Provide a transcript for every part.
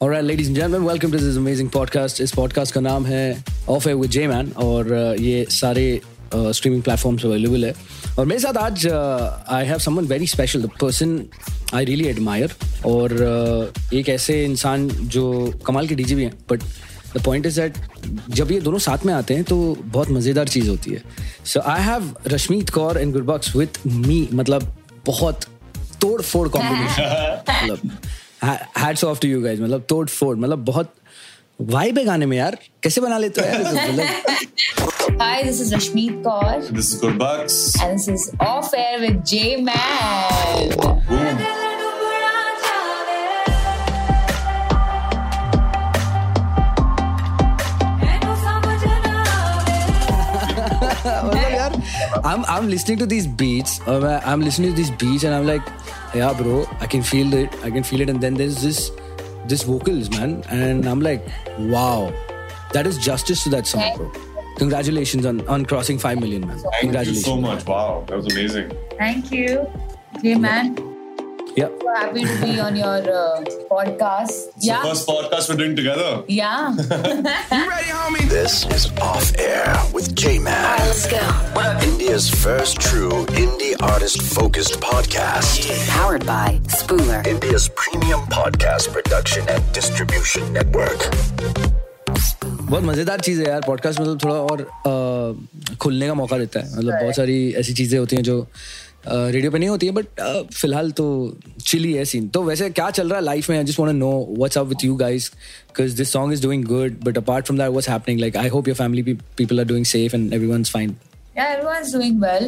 All right, ladies and gentlemen, welcome to this amazing podcast. इस podcast का नाम है Off Air with J-Man और uh, ये सारे स्ट्रीमिंग प्लेटफॉर्म्स अवेलेबल है। और मेरे साथ आज I have someone very special the person I really admire और uh, एक ऐसे इंसान जो कमाल के डीजे भी हैं but the point is that जब ये दोनों साथ में आते हैं तो बहुत मज़ेदार चीज़ होती है। So I have Rashmeet Kaur and Gurbax with me मतलब बहुत तोड़ फोड़ कॉम्बिनेशन मतलब hats off to you guys मतलब तोड़ फोड़ मतलब बहुत वाइब है गाने में यार। कैसे बना लेते हो यार hi this is Rashmeet Kaur this is Gurbax and this is off air with J man I'm I'm listening to these beats. I'm listening to these beats, and I'm like, yeah bro I can feel it. I can feel it. And then there's this this vocals man. And I'm like wow. That is justice to that song bro. Congratulations on on crossing 5 million man. Thank congratulations you so much. Wow, that was amazing. Thank you, J Man. Yeah So happy to be on your uh, podcast. It's Yeah, First podcast we're doing together. yeah. you ready, homie? This is Off Air with J Man. All right, Let's go. What up? India's first true indie artist focused podcast. Powered by Spooler. India's premium podcast production and distribution network. बहुत मज़ेदार चीज़ है यार podcast मतलब थोड़ा और अ, खुलने का मौका देता है मतलब बहुत सारी ऐसी चीज़ें होती हैं जो रेडियो पे नहीं होती है बट फ़िलहाल तो चिली है सीन तो वैसे क्या चल रहा है लाइफ में? I just want know what's up with you guys because this song is doing good but apart from that what's happening like I hope your family people are doing safe and everyone's fine Yeah, everyone's doing well.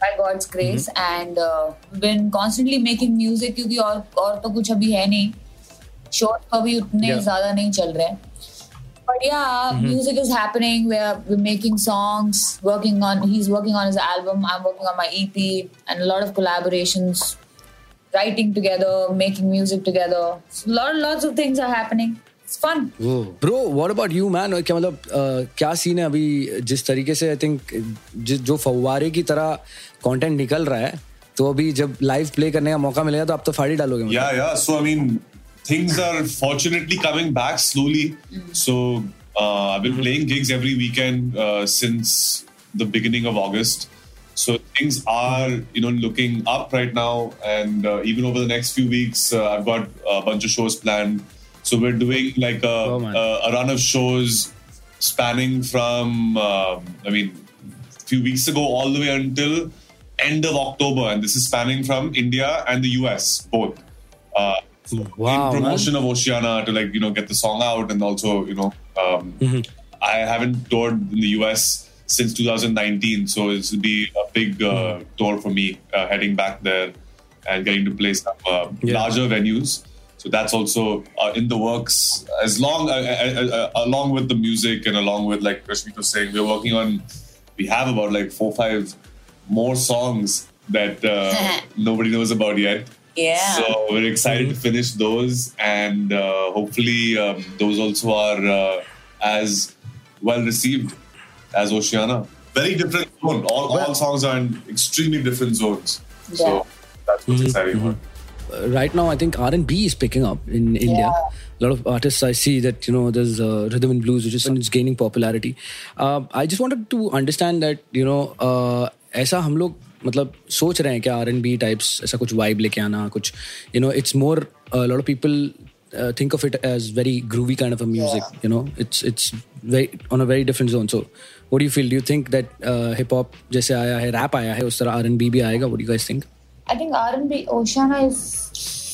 By God's grace, and uh, been constantly making music क्योंकि और और तो कुछ अभी है नहीं. Schott अभी उतने Yeah. ज़्यादा नहीं चल रहे. हैं But yeah, mm-hmm. music is happening. We're we're making songs, working on. He's working on his album. I'm working on my EP, and a lot of collaborations, writing together, making music together. So lot lots of things are happening. It's fun. Bro what about you man क्या मतलब अ, क्या scene है अभी जिस तरीके से I think जो फव्वारे की तरह कंटेंट निकल रहा है तो अभी जब लाइव प्ले करने का मौका मिलेगा तो आप तो फाड़ी डालोगे मतलब। Yeah, yeah. So I mean, things are fortunately coming back slowly. So uh, I've been playing gigs every weekend uh, since the beginning of August. So things are, you know, looking up right now, and uh, even over the next few weeks, uh, I've got a bunch of shows planned. So we're doing like a, Oh, a, a run of shows spanning from, um, I mean, a few weeks ago all the way until end of October, and this is spanning from India and the US both. Wow, in man. promotion of Oceana to like you know get the song out and also you know um, Mm-hmm. I haven't toured in the US since 2019, so this will be a big uh, Mm-hmm. tour for me uh, heading back there and getting to play some uh, Yeah. larger venues. So that's also uh, in the works. As long uh, uh, along with the music and along with like Rashmeet was saying, we're working on. We have about like four five more songs that uh, nobody knows about yet. Yeah. So we're excited to finish those, and uh, hopefully um, those also are uh, as well received as Oceana. Very different zone. All, all songs are in extremely different zones. Yeah. So that's what's exciting. about it. Uh, right now I think R&B is picking up in India. A lot of artists I see that you know there's uh, rhythm and blues which is and it's gaining popularity. Uh, I just wanted to understand that you know uh, ऐसा हम लोग मतलब सोच रहे हैं क्या are N B types ऐसा कुछ वाइब लेके आना कुछ you know it's more lot of people think of it as very groovy kind of a music you know it's it's on a very different zone so what you feel you think that hip hop जैसे आया है rap आया है उस तरह are N B भी आएगा? What you think I think R&B Oceana is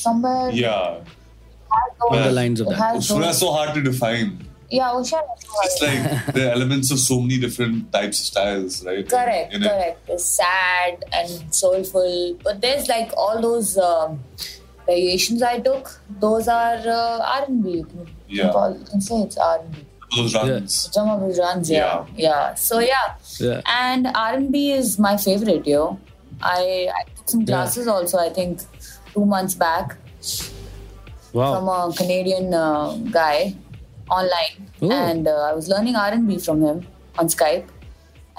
somewhere yeah. On the lines of that. It's so hard to define. Yeah, Oceana. is It's like the elements of so many different types of styles, right? correct, in it. correct. It's sad and soulful, but there's like all those um, variations I took. Those are uh, R&B. You can, Yeah. can, call, you can say it's R&B. Those runs. Some of his runs, yeah. yeah, So yeah, Yeah. and R&B is my favorite, yo. I, I took some classes also. I think two months back. wow from a Canadian uh, guy online, Ooh. and uh, I was learning R and B from him on Skype,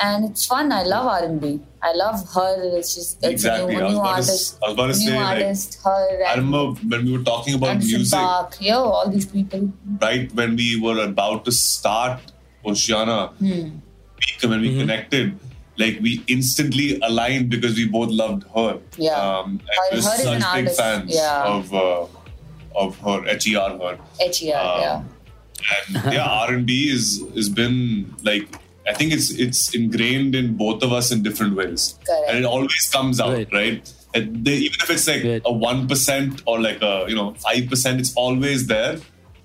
and it's fun. I love R and B. I love her. She's it's Exactly. a I new, new about to artist. I was about to new say, like, artist, her. I remember when we were talking about Anderson music, Park. Yo, all these people. right when we were about to start Oceana, Hmm. we, when we connected, like we instantly aligned because we both loved her. Yeah. Um, and Her- we're her is such an big artist. fans Yeah. of uh, of her, H-E-R, her. HER, Um, yeah. And yeah, R and B is has been like I think it's it's ingrained in both of us in different ways, Correct. and it always comes out Right. right. And they, even if it's like Right. a one percent or like a you know five percent, it's always there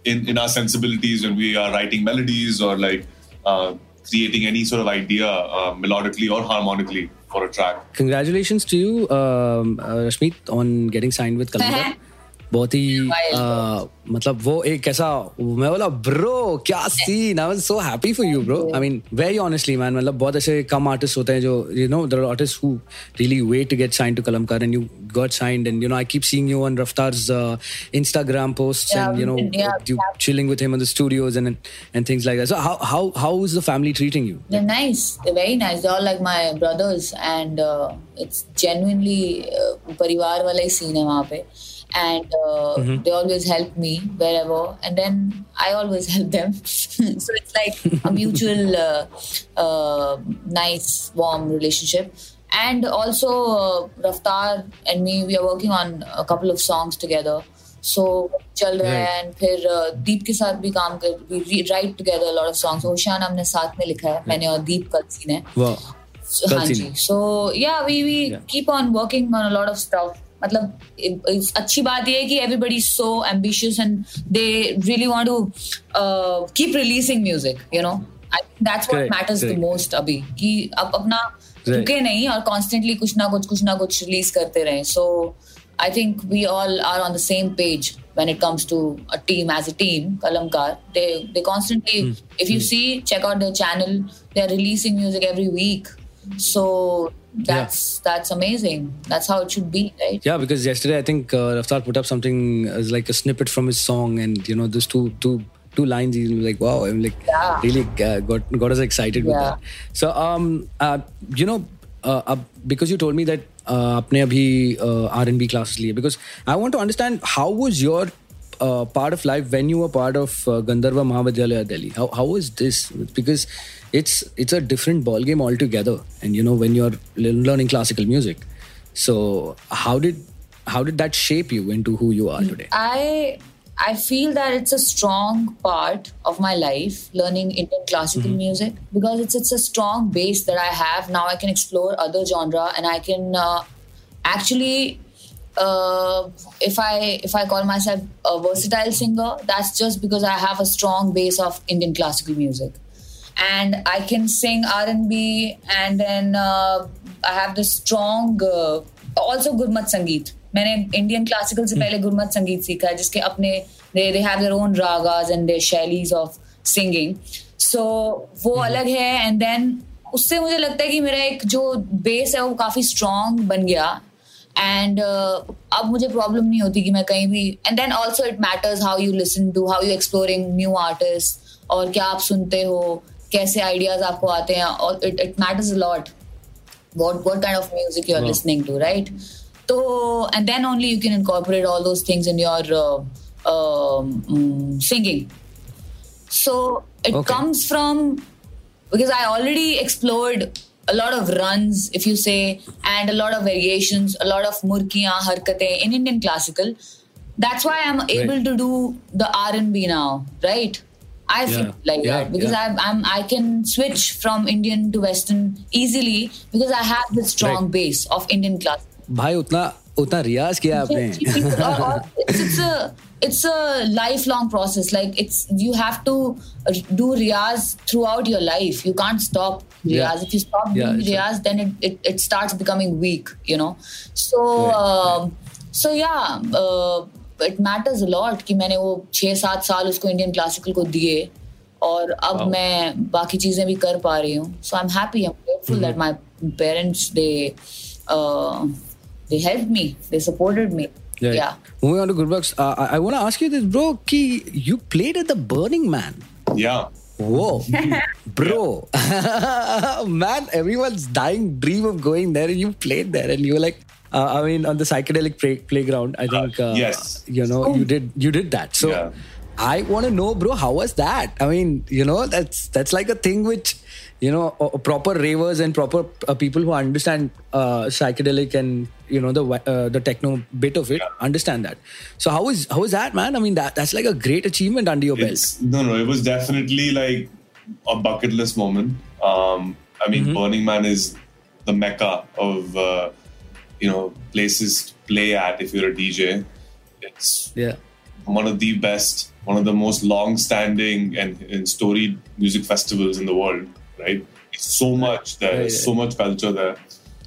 in in our sensibilities when we are writing melodies or like uh, creating any sort of idea uh, melodically or harmonically for a track. Congratulations to you, um, uh, Rashmeet, on getting signed with Kalamkar. बहुत ही uh, मतलब वो एक ऐसा मैं बोला bro क्या scene I was so happy for you bro I mean very honestly man मतलब बहुत ऐसे कम आर्टिस्ट होते हैं जो you know there artist who really wait to get sign to Kalamkaar and you got signed and you know I keep seeing you on Raftaar's uh, Instagram posts Yeah, and you know yeah, you yeah. chilling with him in the studios and and things like that so how how how is the family treating you They're nice. They're very nice. They're all like my brothers, and uh, it's genuinely uh, परिवार वाला ही scene है वहाँ पे. and uh, mm-hmm. they always help me wherever and then i always help them. So it's like a mutual uh, uh, nice warm relationship. And also uh, raftaar and me we are working on a couple of songs together. So, चल रहा है and फिर uh, we के साथ भी काम कर we write together lot of songs ओशान हमने साथ में लिखा है. मैंने और दीप कलसी ने हाँ. जी. So yeah we we keep on working on a lot of stuff. मतलब इ- इस- अच्छी बात ये है कि everybody is so ambitious and they really want to uh, keep releasing music you know I think that's what Correct, matters the correct. most अभी कि आप अपना रुके नहीं और constantly कुछ ना कुछ कुछ ना कुछ release करते रहें so I think we all are on the same page when it comes to a team as a team Kalamkar they they constantly if you see check out their channel they're releasing music every week so that's yeah. that's amazing. That's how it should be, right? Yeah, because yesterday I think uh, Raftaar put up something as like a snippet from his song, and you know, those two two two lines, he was like, "Wow!" I'm like, yeah. really uh, got got us excited yeah. with that. So, um, uh, you know, uh, because you told me that uh, apne आपने uh, R and B classes लिए, because I want to understand how was your uh, part of life when you were part of uh, Gandharva Mahavidyalaya Delhi. How how was this? Because it's it's a different ball game altogether, and you know when you're learning classical music. So how did how did that shape you into who you are today? I I feel that it's a strong part of my life learning Indian classical music because it's it's a strong base that I have. Now I can explore other genre and I can uh, actually uh, if I if I call myself a versatile singer, that's just because I have a strong base of Indian classical music, and I can sing R and B, and then uh, I have this strong uh, also Gurmat Sangeet. मैंने Indian classical से पहले गुरमत संगीत सीखा है जिसके अपने they they have their own ragas and their shailis of singing so वो अलग है एंड देन उससे मुझे लगता है कि मेरा एक जो बेस है वो काफ़ी स्ट्रांग बन गया। एंड uh, अब मुझे प्रॉब्लम नहीं होती कि मैं कहीं भी and then also it matters how you listen to how you exploring new artist और क्या आप सुनते हो। कैसे आइडियाज आपको आते हैं और it it matters lot what what kind of music you're Wow. listening to right so and then only you can incorporate all those things in your uh, um, mm, singing so it Okay. comes from because i already explored a lot of runs if you say and a lot of variations a lot of murkiyan harkate in indian classical that's why i'm able Right. to do the r&b now right i feel Yeah. like Yeah, that because yeah. I'm, I'm i can switch from indian to western easily because i have this strong Right. base of indian class भाई उतना उतना रियाज किया आपने or, or it's, it's a it's a lifelong process like it's you have to do riyaz throughout your life you can't stop riyaz Yeah. if you stop Yeah, doing it's a- riyaz then it, it, it starts becoming weak you know so Right, um, so yeah uh, it matters lot कि मैंने वो छः सात साल उसको Indian classical को दिए और अब wow. मैं बाकी चीज़ें भी कर पा रही हूँ so I am happy I am grateful that my parents they they help me they supported me Yeah. Moving on to Gurbax, uh, I, want to ask you this, bro. Ki, you played at the Burning Man. Yeah. Whoa, bro, man! Everyone's dying dream of going there, and you played there, and you were like, uh, I mean, on the psychedelic play- playground. I think, uh, yes. you know, you did you did that. So, Yeah. I want to know, bro, how was that? I mean, you know, that's that's like a thing which, you know, uh, proper ravers and proper uh, people who understand uh, psychedelic and you know the uh, the techno bit of it understand that. So how is how is that, man? I mean, that that's like a great achievement under your belt. No, no, it was definitely like a bucket list moment. Um, I mean, Burning Man is the mecca of uh, you know places to play at if you're a DJ. It's Yeah. one of the best, one of the most long-standing and, and storied music festivals in the world. Right? It's so much there. Yeah, yeah, so much culture there.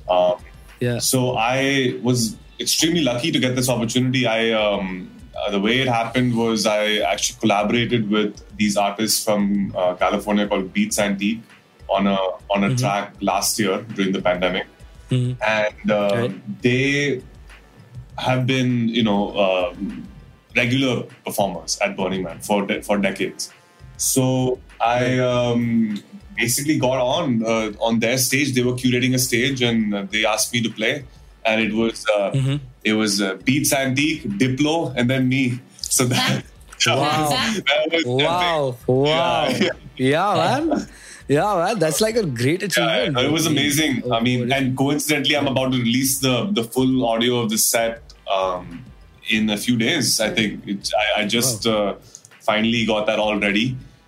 Um, Yeah. so I was extremely lucky to get this opportunity. I um, uh, the way it happened was I actually collaborated with these artists from uh, California called Beats Antique on a on a track last year during the pandemic, and uh, Right. they have been you know um regular performers at Burning Man for de- for decades. So I um, basically got on uh, on their stage. They were curating a stage, and uh, they asked me to play. And it was uh, it was uh, Beats Antique, Diplo, and then me. So that, Wow. that was Wow! epic. Wow! Yeah, Yeah, man. Yeah, man. That's like a great Yeah, achievement. it was amazing. Oh, I mean, and coincidentally, I'm about to release the the full audio of the set um, in a few days. I think it's, I, I just uh, finally got that all ready,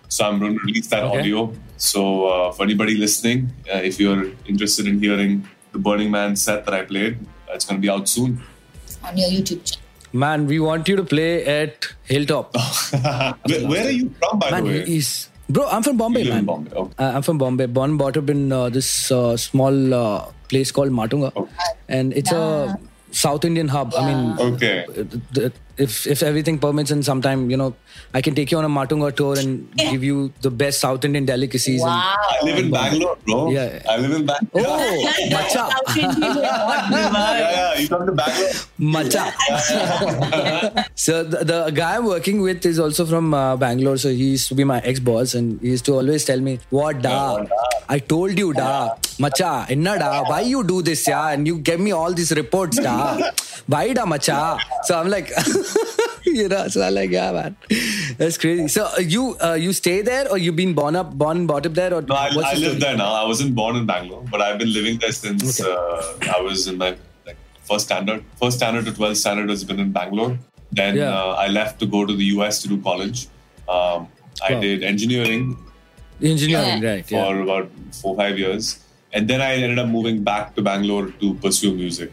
so I'm going to release that Okay. audio. So uh, for anybody listening, uh, if you're interested in hearing the Burning Man set that I played, it's going to be out soon. on your YouTube channel. man, we want you to play at Hilltop. where, where are you from, by man, the way? he is. Bro, I'm from Bombay, You live man. Bombay, okay. Uh, I'm from Bombay. Born and brought up in uh, this uh, small uh, place called Matunga. Okay. And it's a South Indian hub. I mean, Okay. Th- if if everything permits and sometime you know i can take you on a matunga tour and give you the best south indian delicacies and- Wow. I live in Bangalore, bro. Yeah. I live in Bangalore. oh macha South Indian, what? Yeah, yeah. You come to Bangalore. macha so the, the guy i'm working with is also from uh, bangalore so he used to be my ex-boss and he used to always tell me what da what i told you da macha enna da why you do this yeah and you give me all these reports da why da macha so i'm like you know so i'm like yeah man that's crazy so uh, you uh, you stay there or you've been born up born and brought up there or No, I, what's I the live there now. I wasn't born in Bangalore, but I've been living there since uh, I was in my like first standard. First standard to 12th standard has been in Bangalore. Then Yeah. uh, I left to go to the US to do college. Um, I Wow. did engineering engineering Yeah. right for yeah. about four five years, and then I ended up moving back to Bangalore to pursue music.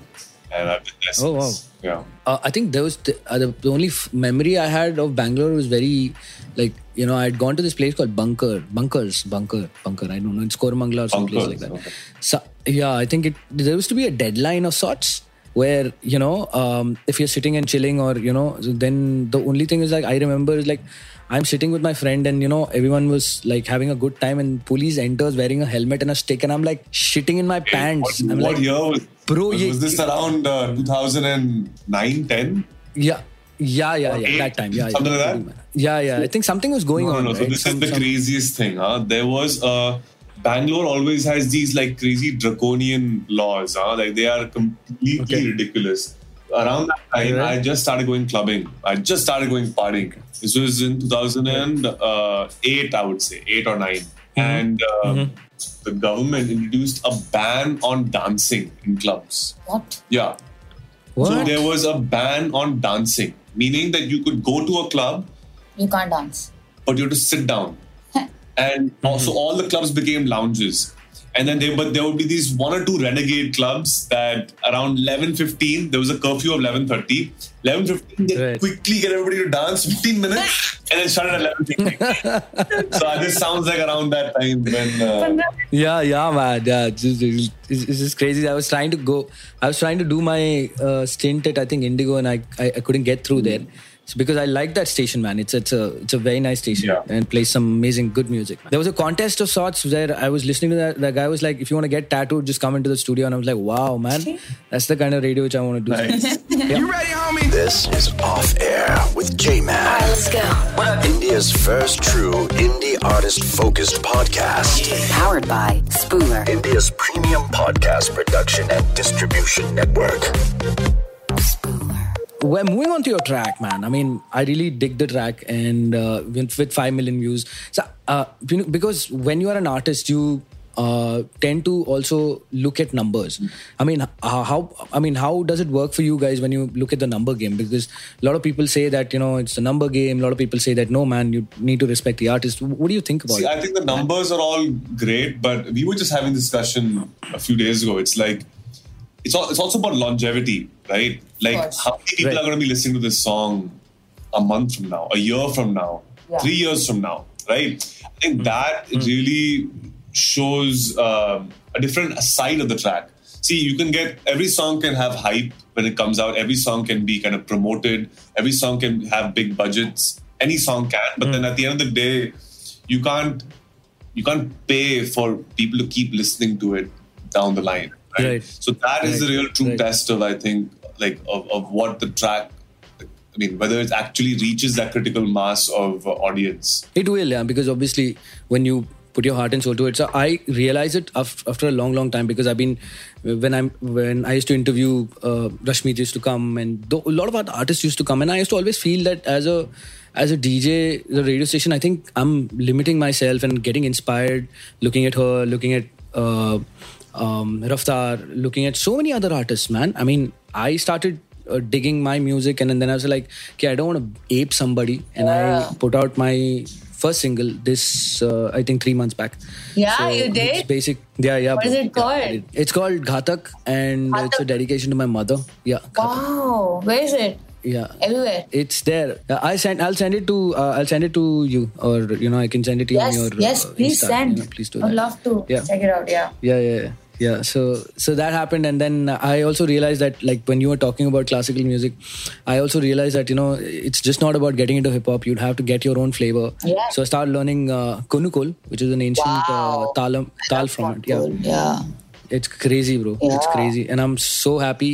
And I've been there since. Oh, wow. Yeah. uh, I think there was the, uh, the, the only f- memory I had of Bangalore was very like you know I had gone to this place called Bunker Bunkers Bunker Bunker I don't know it's Koramangala or some place like that. okay. So yeah, I think it there used to be a deadline of sorts where you know um, if you're sitting and chilling or you know then the only thing is like I remember is like I'm sitting with my friend and you know everyone was like having a good time and police enters wearing a helmet and a stick and I'm like shitting in my pants. What, I'm what like year was, Bro, was, was this around uh, 2009, 10? yeah. Yeah, yeah, yeah. Eight? That time, yeah, Something yeah. like that? Yeah, yeah. I think something was going No, on. no, no. So this Some- is the some- craziest thing. Huh? There was uh, Bangalore always has these like crazy draconian laws. Huh? Like they are completely Okay. ridiculous. Around that time, Right. I just started going clubbing. I just started going partying. This was in 2008, I would say, eight or 9 Mm-hmm. and um, the government introduced a ban on dancing in clubs. What? Yeah. So there was a ban on dancing, meaning that you could go to a club You can't dance. but you have to sit down. and also mm-hmm. all the clubs became lounges. And then they, but there would be these one or two renegade clubs that around 11.15, there was a curfew of 11.30. 11.15, they Right. quickly get everybody to dance 15 minutes and then shut it at 11.15. so this sounds like around that time when... Uh, Yeah, yeah, man. Yeah, it's, just- it's, it's just crazy. I was trying to go. I was trying to do my uh, stint at I think Indigo, and I, I I couldn't get through there. So because I like that station, man. It's it's a it's a very nice station Yeah. and plays some amazing good music. Man. There was a contest of sorts where I was listening to that. The guy was like, "If you want to get tattooed, just come into the studio." And I was like, "Wow, man, that's the kind of radio which I want to do." nice. Yeah. You ready, homie? This is Off Air with J Man. Let's go. India India's first true indie artist focused podcast. Powered by Spooler. India's premium podcast production and distribution network. We're moving on to your track, man. I mean, I really dig the track, and uh, with, with five million views. So, uh, you know, because when you are an artist, you uh, tend to also look at numbers. I mean, how, how I mean, how does it work for you guys when you look at the number game? Because a lot of people say that you know it's a number game. A lot of people say that no, man, you need to respect the artist. What do you think about See, it? I think the numbers are all great, but we were just having this discussion a few days ago. It's like it's all, it's also about longevity, right? Like how many people Right. are going to be listening to this song a month from now, a year from now, Yeah. three years from now, right? I think mm-hmm. that mm-hmm. really shows um, a different side of the track. See, you can get every song can have hype when it comes out. Every song can be kind of promoted. Every song can have big budgets. Any song can, but then mm. at the end of the day, you can't you can't pay for people to keep listening to it down the line. Right. Right. So that is the real true test of I think like of, of what the track. I mean, whether it actually reaches that critical mass of uh, audience. It will, yeah, because obviously when you put your heart and soul to it, so I realize it after a long, long time because I've been when I'm when I used to interview uh, Rashmi used to come and though a lot of art- artists used to come and I used to always feel that as a as a DJ, the radio station, I think I'm limiting myself and getting inspired, looking at her, looking at. Uh, um, Raftaar, looking at so many other artists, man. I mean, I started uh, digging my music, and, and then I was like, okay, I don't want to ape somebody, and. I put out my first single this uh, I think three months back. Yeah, you did? It's basic. Yeah, yeah. What is it called? It's called Ghatak, and it's a dedication to my mother. Yeah. Ghatak. Wow, where is it? Yeah. Everywhere. It's there. Uh, I send. I'll send it to. Uh, I'll send it to you, or you know, I can send it to you Yes, on your. yes, uh, please send. you know, please do I'd love to Yeah. check it out. Yeah. yeah yeah yeah. Yeah so so that happened and then i also realized that like when you were talking about classical music i also realized that you know it's just not about getting into hip hop you'd have to get your own flavor. Yeah. so i started learning uh, konnakol which is an ancient Wow. uh, talam tal from it yeah. Yeah. it's crazy bro. It's crazy. And i'm so happy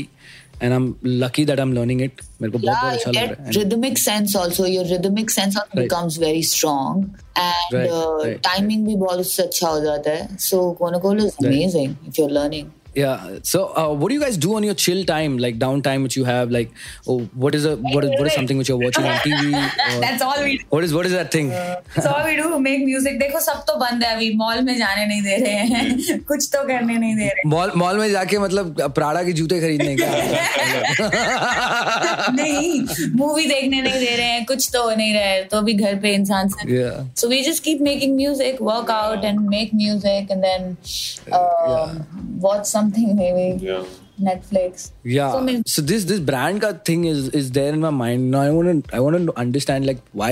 and i'm lucky that i'm learning it मेरे को बहुत अच्छा लग रहा है And- rhythmic sense also. Your rhythmic sense also Right. becomes very strong, and Right, uh, right, timing भी बहुत उससे अच्छा हो जाता है. So Konakol is Right. amazing if you're learning. Yeah. So, uh, what do you guys do on your chill time, like downtime, which you have? Like, oh, what is a what is what is something which you're watching on TV? Or That's all we do. what is what is that thing? That's all we do. Make music. देखो सब तो बंद है अभी mall में जाने नहीं दे रहे हैं कुछ तो करने नहीं दे रहे मॉल मॉल में जाके मतलब प्राड़ा के जूते खरीदने का नहीं मूवी देखने नहीं दे रहे हैं कुछ तो हो नहीं रहा है तो भी घर पे इंसान से Yeah. So we just keep making music, work out and make music, and then um, watch something maybe Yeah. Netflix. Yeah. So many- So this this brand ka thing is is there in my mind. Now I want to I want to understand like why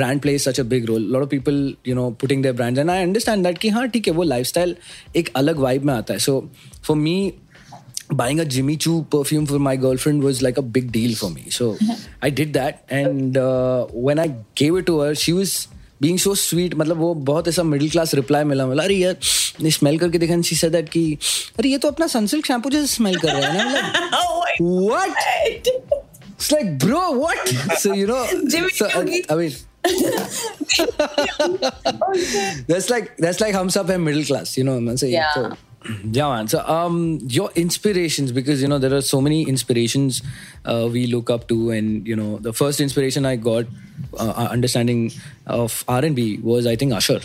brand plays such a big role. A lot of people you know putting their brands and I understand that कि हाँ ठीक है वो lifestyle एक अलग vibe में आता है. So for me buying a Jimmy Choo perfume for my girlfriend was like a big deal for me. So I did that and uh, when I gave it to her she was being so sweet मतलब वो बहुत ऐसा middle class reply मिला मिला अरे यार ने smell करके देखा शी सेड दैट कि अरे ये तो अपना सनसिल्क शैम्पू जैसे स्मेल कर रहा है ना मतलब Oh my what God. it's like bro what so you know Jimmy so, Choo की- I mean that's like that's like hum sab hai middle class you know what I'm saying Yeah. so, yeah man so um your inspirations because you know there are so many inspirations uh, we look up to and you know the first inspiration i got uh, understanding of r&b was i think usher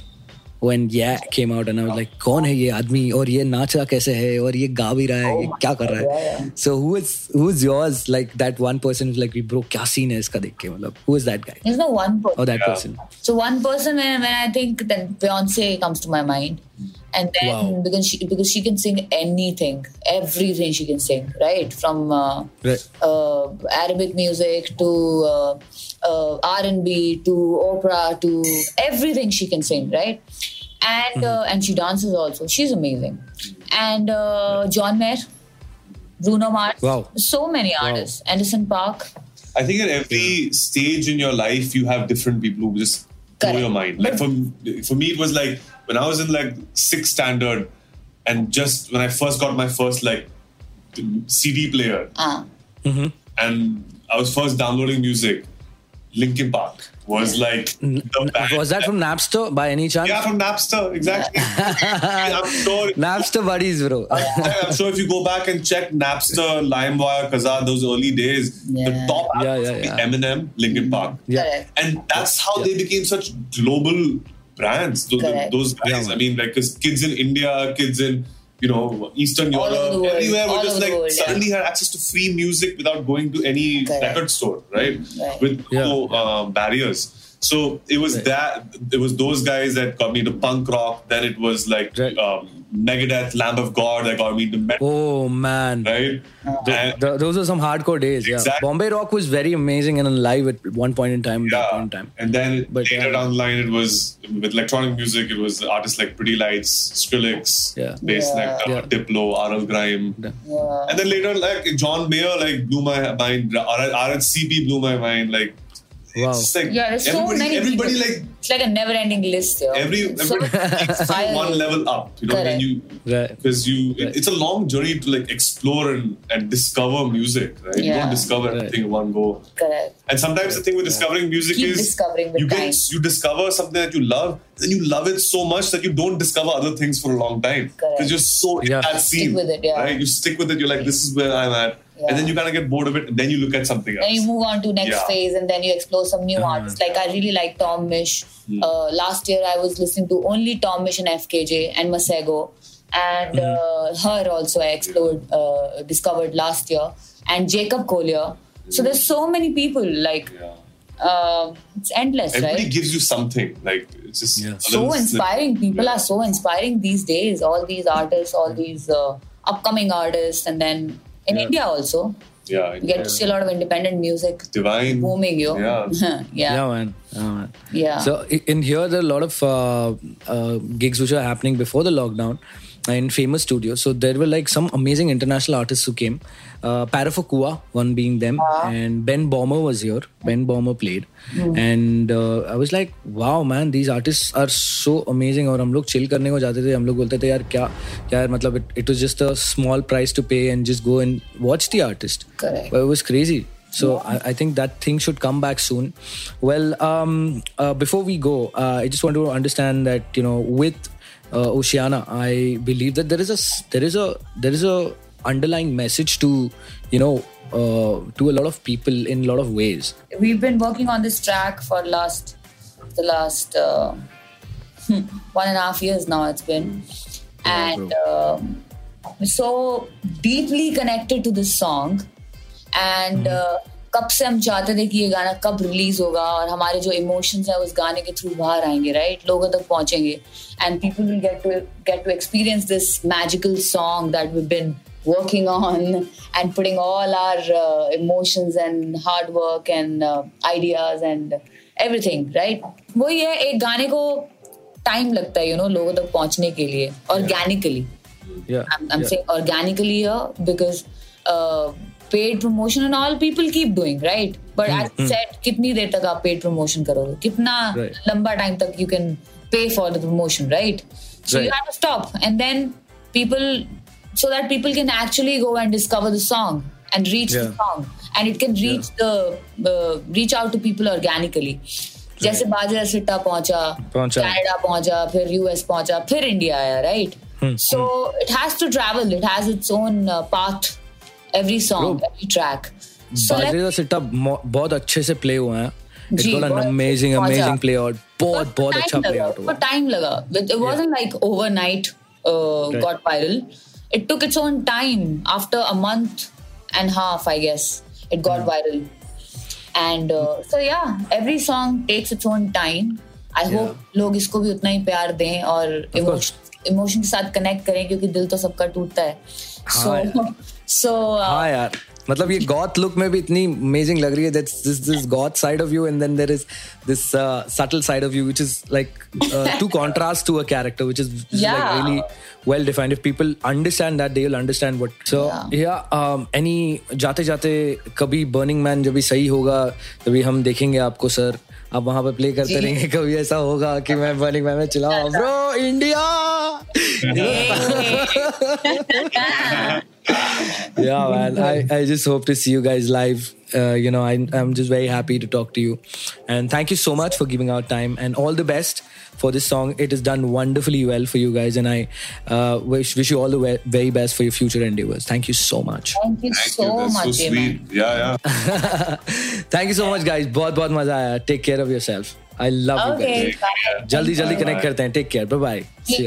when yeah came out and i was like कौन है ये आदमी और ये नाचा कैसे है और ये गा भी रहा है ये क्या कर रहा है so who is who is yours like that one person who's like bro क्या scene है इसका देख के मतलब who is that guy There's no one person. or that Yeah. person So one person when, when I think that Beyonce comes to my mind, and then Wow. because she because she can sing anything, everything she can sing, right? From uh, Right. uh, Arabic music to uh, uh, R and B to opera to everything she can sing, right? And uh, and she dances also. She's amazing. And uh, John Mayer, Bruno Mars, Wow. so many artists. Anderson .Paak. I think at every stage in your life, you have different people who just blow your mind. Like for for me, it was like when I was in like sixth standard, and just when I first got my first like CD player, Uh, and I was first downloading music. Linkin Park was like the band Was that from Napster by any chance? Yeah, from Napster, exactly. I'm sure. Napster buddies, bro. I'm sure if you go back and check Napster, LimeWire, Kazaa, those early days, the top Yeah, albums yeah, would yeah. Eminem, Linkin Park. yeah. And that's how they became such global brands. Those, Correct. those guys, Yeah. I mean, like, because kids in India, kids in you know Eastern All Europe, world. everywhere were just like world, yeah. suddenly had access to free music without going to any Correct. record store, right? Right. With Yeah. no uh, barriers. So it was Right. that. It was those guys that got me to punk rock. Then it was like Right. um, Megadeth, Lamb of God that got me to metal, Oh man. right? And- Th- those are some hardcore days. Yeah, Exactly. Bombay Rock was very amazing and alive at one point in time. That yeah. point in time. And then But, later yeah. down the line, it was with electronic music. It was artists like Pretty Lights, Skrillex, Yeah. Bass Yeah. Nectar, Yeah. Diplo, RL Grime. Yeah. And then later, like John Mayer, like blew my mind. R- RHCP blew my mind. Like, Wow. it's like Yeah, there's so many everybody people. like It's like a never-ending list. Yo. every everybody takes you one level up. You know, when Correct. you Right. because you it- it's a long journey to like explore and, and discover music. Right, you don't discover Right. everything in one go. Correct. And sometimes the thing with discovering music Keep is discovering with you time. get you discover something that you love, then you love it so much that you don't discover other things for a long time Correct. because you're so in Yeah. that scene. with it, yeah. Right, you stick with it. You're like, this is where I'm at, Yeah. and then you kind of get bored of it, and then you look at something else. Then you move on to next Yeah. phase, and then you explore some new Uh-huh. artists. Like I really like Tom Misch. Hmm. Uh, last year I was listening to only Tom Misch and FKJ and Masego, and Mm-hmm. uh, her also I explored, uh, discovered last year, and Jacob Collier. So there's so many people. Like Yeah. uh, it's endless, Everybody right? gives you something. Like it's just Yeah. so little slip. inspiring. People Yeah. are so inspiring these days. All these artists, all these uh, upcoming artists, and then in Yeah. India also, Yeah, you get to see a lot of independent music divine. booming. Yo, Yeah. yeah, Yeah, man. Yeah, man. Yeah. So in here, there are a lot of uh, uh, gigs which are happening before the lockdown in famous studios. So there were like some amazing international artists who came. Uh, one being them, uh-huh. and Ben Böhmer was here. Ben Böhmer played, mm. and uh, I was like, wow, man, these artists are so amazing. और हम लोग chill करने को जाते थे हम लोग बोलते थे यार क्या क्या यार it, it was just a small price to pay and just go and watch the artist. Correct. But it was crazy. So yeah. I, I, think that thing should come back soon. Well, um, uh, before we go, uh, I just want to understand that you know with uh, Oceana, I believe that there is a there is a there is a underlying message to you know uh, to a lot of people in a lot of ways. we've been working on this track for last the last uh, one and a half years now it's been. And um, so deeply connected to this song. And uh, कब से हम चाहते थे कि ये गाना कब release होगा और हमारे जो इमोशंस है उस गाने के थ्रू बाहर आएँगे राइट लोगों तक पहुँचेंगे। And people will get to get to experience this magical song that we bin working on and putting all our uh, emotions and hard work and uh, ideas and everything right? वही है एक गाने को time लगता है you know लोगों तक पहुँचने के लिए organically Yeah, I'm, I'm yeah. saying organically here because uh, paid promotion and all people keep doing right but as I said कितनी देर तक आप paid promotion करोगे कितना Right. लंबा टाइम तक you can pay for the promotion right so you Right. have to stop and then people so that people can actually go and discover the song and reach the Yeah. song and it can reach the uh, reach out to people organically जैसे बाजा सिट्टा पहुंचा पहुंचा। Canada पहुंचा फिर US पहुंचा फिर India आया right so it has to travel it has its own uh, every song every track बाजरे का सिट्टा बहुत अच्छे से प्ले हुआ है। An amazing amazing play out बहुत बहुत अच्छा प्ले आउट हुआ। टाइम लगा। It wasn't like overnight got viral it took its own time after a month and half I guess it got viral and so yeah every song takes its own time I hope लोग इसको भी उतना ही प्यार दें और emotion के साथ connect करें क्योंकि दिल तो सबका टूटता है। हाँ, सो सो हाँ यार मतलब ये गॉथ लुक में भी इतनी अमेजिंग लग रही है that's this this goth side of you and then there is this subtle side of you which is like uh, to contrast to a character which is, which like really well defined if people understand that they'll understand what so Yeah. yeah um, any जाते जाते कभी burning man जब भी सही होगा तभी हम देखेंगे आपको सर आप वहाँ पे प्ले करते रहेंगे कभी ऐसा होगा कि मैं बर्निंग मैन में चिल्लाऊं bro India yeah, man. I, I just hope to see you guys live. Uh, you know, I, I'm just very happy to talk to you. And thank you so much for giving out time and all the best for this song. It has done wonderfully well for you guys. And I uh, wish, wish you all the we- very best for your future endeavors. Thank you so much. Thank you Thank so you. That's much, so Jay, sweet. man. Yeah, yeah. Thank you so much, guys. बहुत बहुत मजा आया. Take care of yourself. I love you Okay, guys. bye. जल्दी जल्दी Bye, connect bye. करते हैं. Take care. Bye bye. See